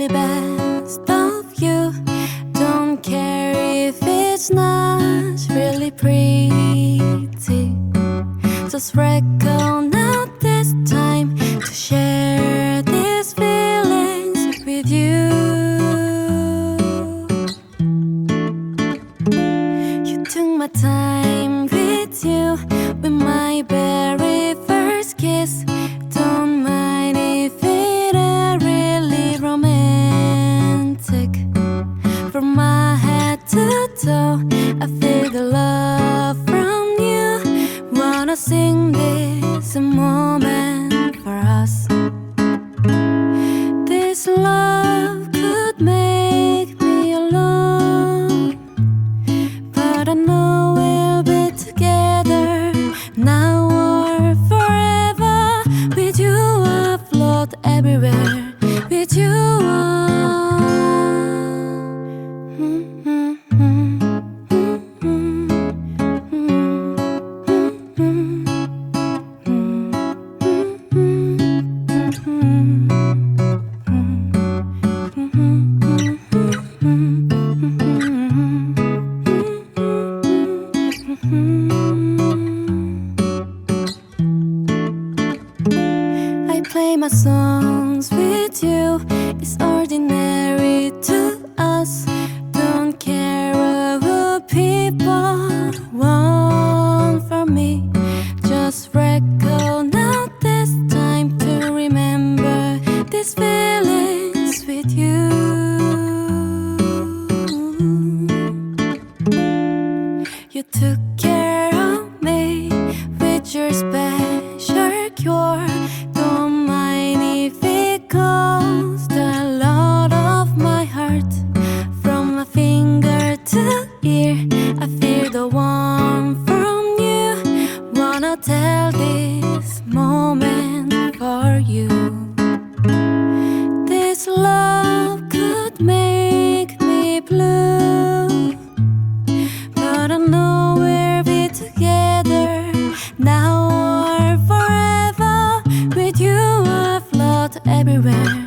really best of you. Don't care if it's not really pretty. Just reckon out this time to share these feelings with you. You took my time to toe, I feel the love from you. Wanna sing this moment for us. This love could make me alone. But I know I play my songs with you. It's ordinary feelings with you. You took care of me with your special cure. Don't mind if it cost a lot of my heart. From my finger to ear, I feel you, I float everywhere.